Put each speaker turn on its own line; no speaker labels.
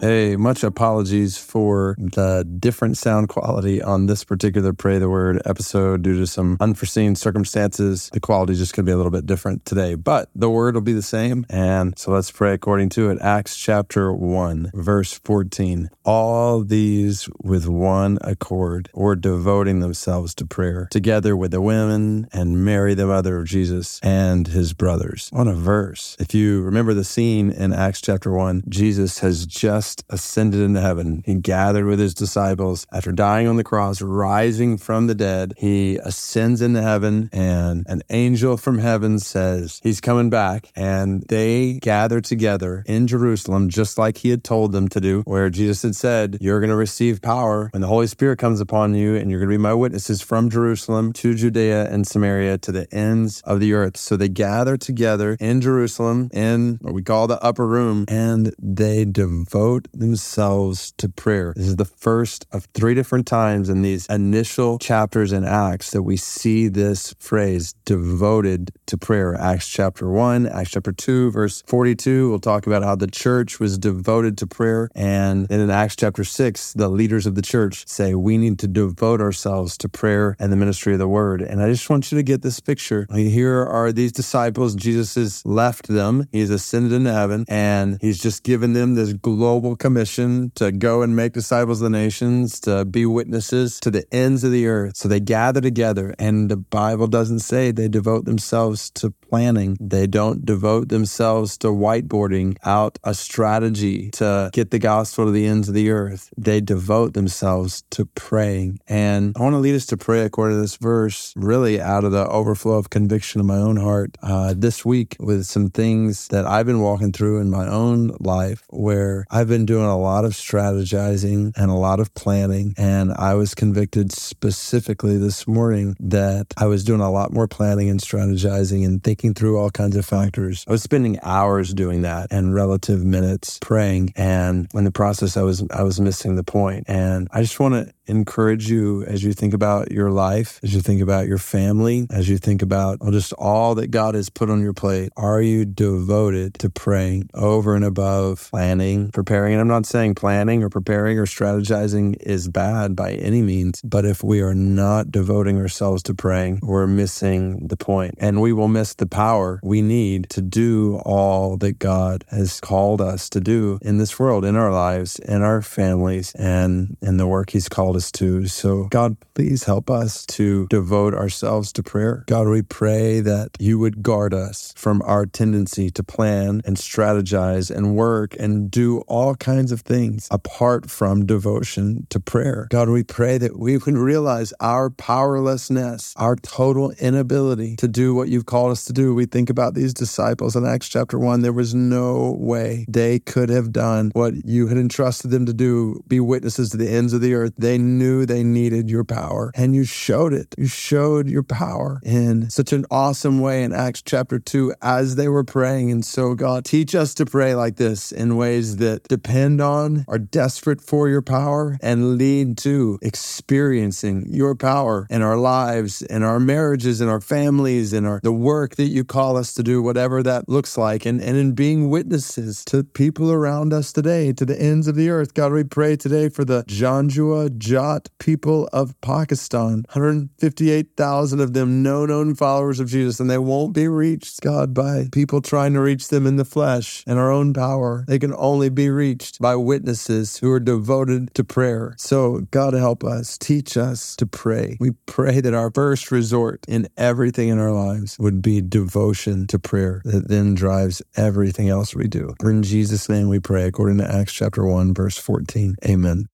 Hey, much apologies for the different sound quality on this particular Pray the Word episode due to some unforeseen circumstances. The quality is just going to be a little bit different today, but the word will be the same. And so let's pray according to it. Acts chapter 1, verse 14. All these with one accord were devoting themselves to prayer, together with the women and Mary, the mother of Jesus, and his brothers. What a verse. If you remember the scene in Acts chapter 1, Jesus has just just ascended into heaven. He gathered with his disciples after dying on the cross, rising from the dead. He ascends into heaven, and an angel from heaven says he's coming back. And they gather together in Jerusalem, just like he had told them to do, where Jesus had said, You're going to receive power when the Holy Spirit comes upon you, and you're going to be my witnesses from Jerusalem to Judea and Samaria to the ends of the earth. So they gather together in Jerusalem in what we call the upper room, and they devote devote themselves to prayer. This is the first of three different times in these initial chapters in Acts that we see this phrase devoted to prayer. Acts chapter 1, Acts chapter 2, verse 42, we'll talk about how the church was devoted to prayer. And then in Acts chapter 6, the leaders of the church say we need to devote ourselves to prayer and the ministry of the word. And I just want you to get this picture. Here are these disciples. Jesus has left them, he's ascended into heaven, and he's just given them this global global commission to go and make disciples of the nations, to be witnesses to the ends of the earth. So they gather together, and the Bible doesn't say they devote themselves to planning. They don't devote themselves to whiteboarding out a strategy to get the gospel to the ends of the earth. They devote themselves to praying. And I want to lead us to pray according to this verse, really out of the overflow of conviction in my own heart uh, this week with some things that I've been walking through in my own life where I've been doing a lot of strategizing and a lot of planning. And I was convicted specifically this morning that I was doing a lot more planning and strategizing and thinking through all kinds of factors. I was spending hours doing that and relative minutes praying. And in the process, I was, I was missing the point. And I just want to encourage you as you think about your life, as you think about your family, as you think about just all that God has put on your plate. Are you devoted to praying over and above planning, preparing? And I'm not saying planning or preparing or strategizing is bad by any means, but if we are not devoting ourselves to praying, we're missing the point and we will miss the power we need to do all that God has called us to do in this world, in our lives, in our families, and in the work He's called us us to. So, God, please help us to devote ourselves to prayer. God, we pray that you would guard us from our tendency to plan and strategize and work and do all kinds of things apart from devotion to prayer. God, we pray that we would realize our powerlessness, our total inability to do what you've called us to do. We think about these disciples in Acts chapter 1. There was no way they could have done what you had entrusted them to do, be witnesses to the ends of the earth. They knew they needed your power and you showed it. You showed your power in such an awesome way in Acts chapter 2 as they were praying. And so, God, teach us to pray like this in ways that depend on, are desperate for your power, and lead to experiencing your power in our lives, in our marriages, in our families, in our the work that you call us to do, whatever that looks like, and, and in being witnesses to people around us today, to the ends of the earth. God, we pray today for the Janjua Jat people of Pakistan. 158,000 of them no known followers of Jesus, and they won't be reached, God, by people trying to reach them in the flesh and our own power. They can only be reached by witnesses who are devoted to prayer. So, God, help us, teach us to pray. We pray that our first resort in everything in our lives would be devotion to prayer that then drives everything else we do. In Jesus' name we pray, according to Acts chapter 1, verse 14. Amen.